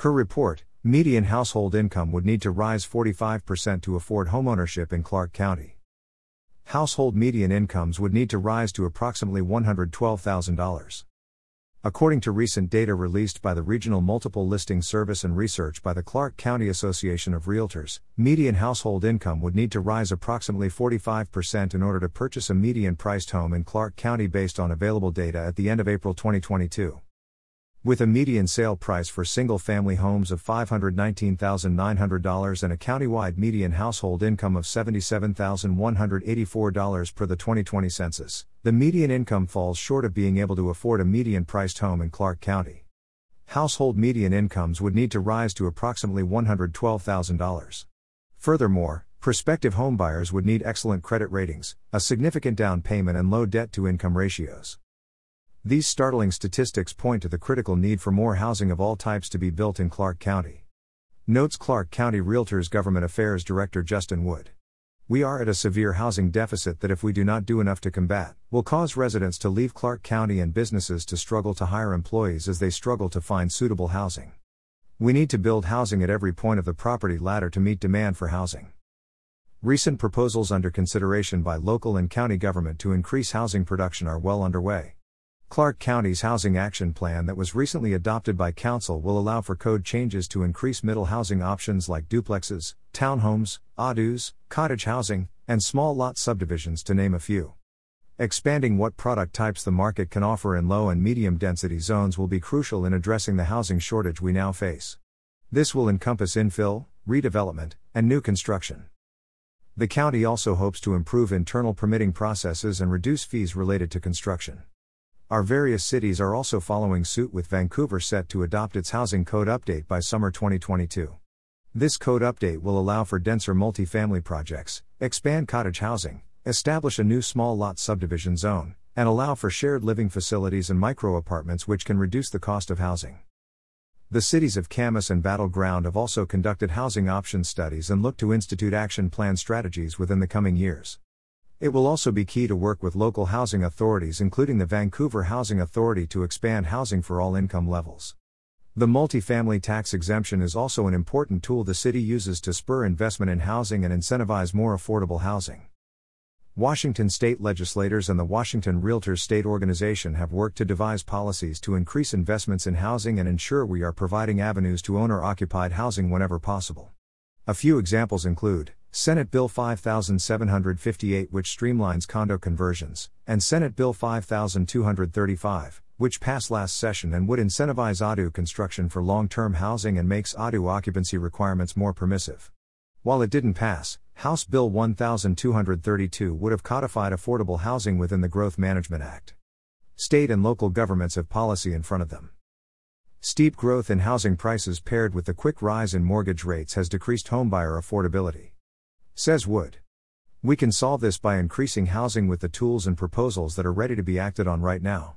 Per report, median household income would need to rise 45% to afford homeownership in Clark County. Household median incomes would need to rise to approximately $112,000. According to recent data released by the Regional Multiple Listing Service and research by the Clark County Association of Realtors, median household income would need to rise approximately 45% in order to purchase a median priced home in Clark County based on available data at the end of April 2022. With a median sale price for single family homes of $519,900 and a countywide median household income of $77,184 per the 2020 census, the median income falls short of being able to afford a median priced home in Clark County. Household median incomes would need to rise to approximately $112,000. Furthermore, prospective homebuyers would need excellent credit ratings, a significant down payment, and low debt to income ratios. These startling statistics point to the critical need for more housing of all types to be built in Clark County. Notes Clark County Realtors Government Affairs Director Justin Wood. We are at a severe housing deficit that, if we do not do enough to combat, will cause residents to leave Clark County and businesses to struggle to hire employees as they struggle to find suitable housing. We need to build housing at every point of the property ladder to meet demand for housing. Recent proposals under consideration by local and county government to increase housing production are well underway. Clark County's Housing Action Plan that was recently adopted by Council will allow for code changes to increase middle housing options like duplexes, townhomes, ADUs, cottage housing, and small lot subdivisions to name a few. Expanding what product types the market can offer in low and medium density zones will be crucial in addressing the housing shortage we now face. This will encompass infill, redevelopment, and new construction. The county also hopes to improve internal permitting processes and reduce fees related to construction. Our various cities are also following suit with Vancouver set to adopt its housing code update by summer 2022. This code update will allow for denser multifamily projects, expand cottage housing, establish a new small lot subdivision zone, and allow for shared living facilities and micro apartments which can reduce the cost of housing. The cities of Camas and Battle Ground have also conducted housing option studies and look to institute action plan strategies within the coming years. It will also be key to work with local housing authorities, including the Vancouver Housing Authority, to expand housing for all income levels. The multifamily tax exemption is also an important tool the city uses to spur investment in housing and incentivize more affordable housing. Washington state legislators and the Washington Realtors State Organization have worked to devise policies to increase investments in housing and ensure we are providing avenues to owner occupied housing whenever possible. A few examples include Senate Bill 5758, which streamlines condo conversions, and Senate Bill 5235, which passed last session and would incentivize ADU construction for long term housing and makes ADU occupancy requirements more permissive. While it didn't pass, House Bill 1232 would have codified affordable housing within the Growth Management Act. State and local governments have policy in front of them. Steep growth in housing prices paired with the quick rise in mortgage rates has decreased homebuyer affordability. Says Wood. We can solve this by increasing housing with the tools and proposals that are ready to be acted on right now.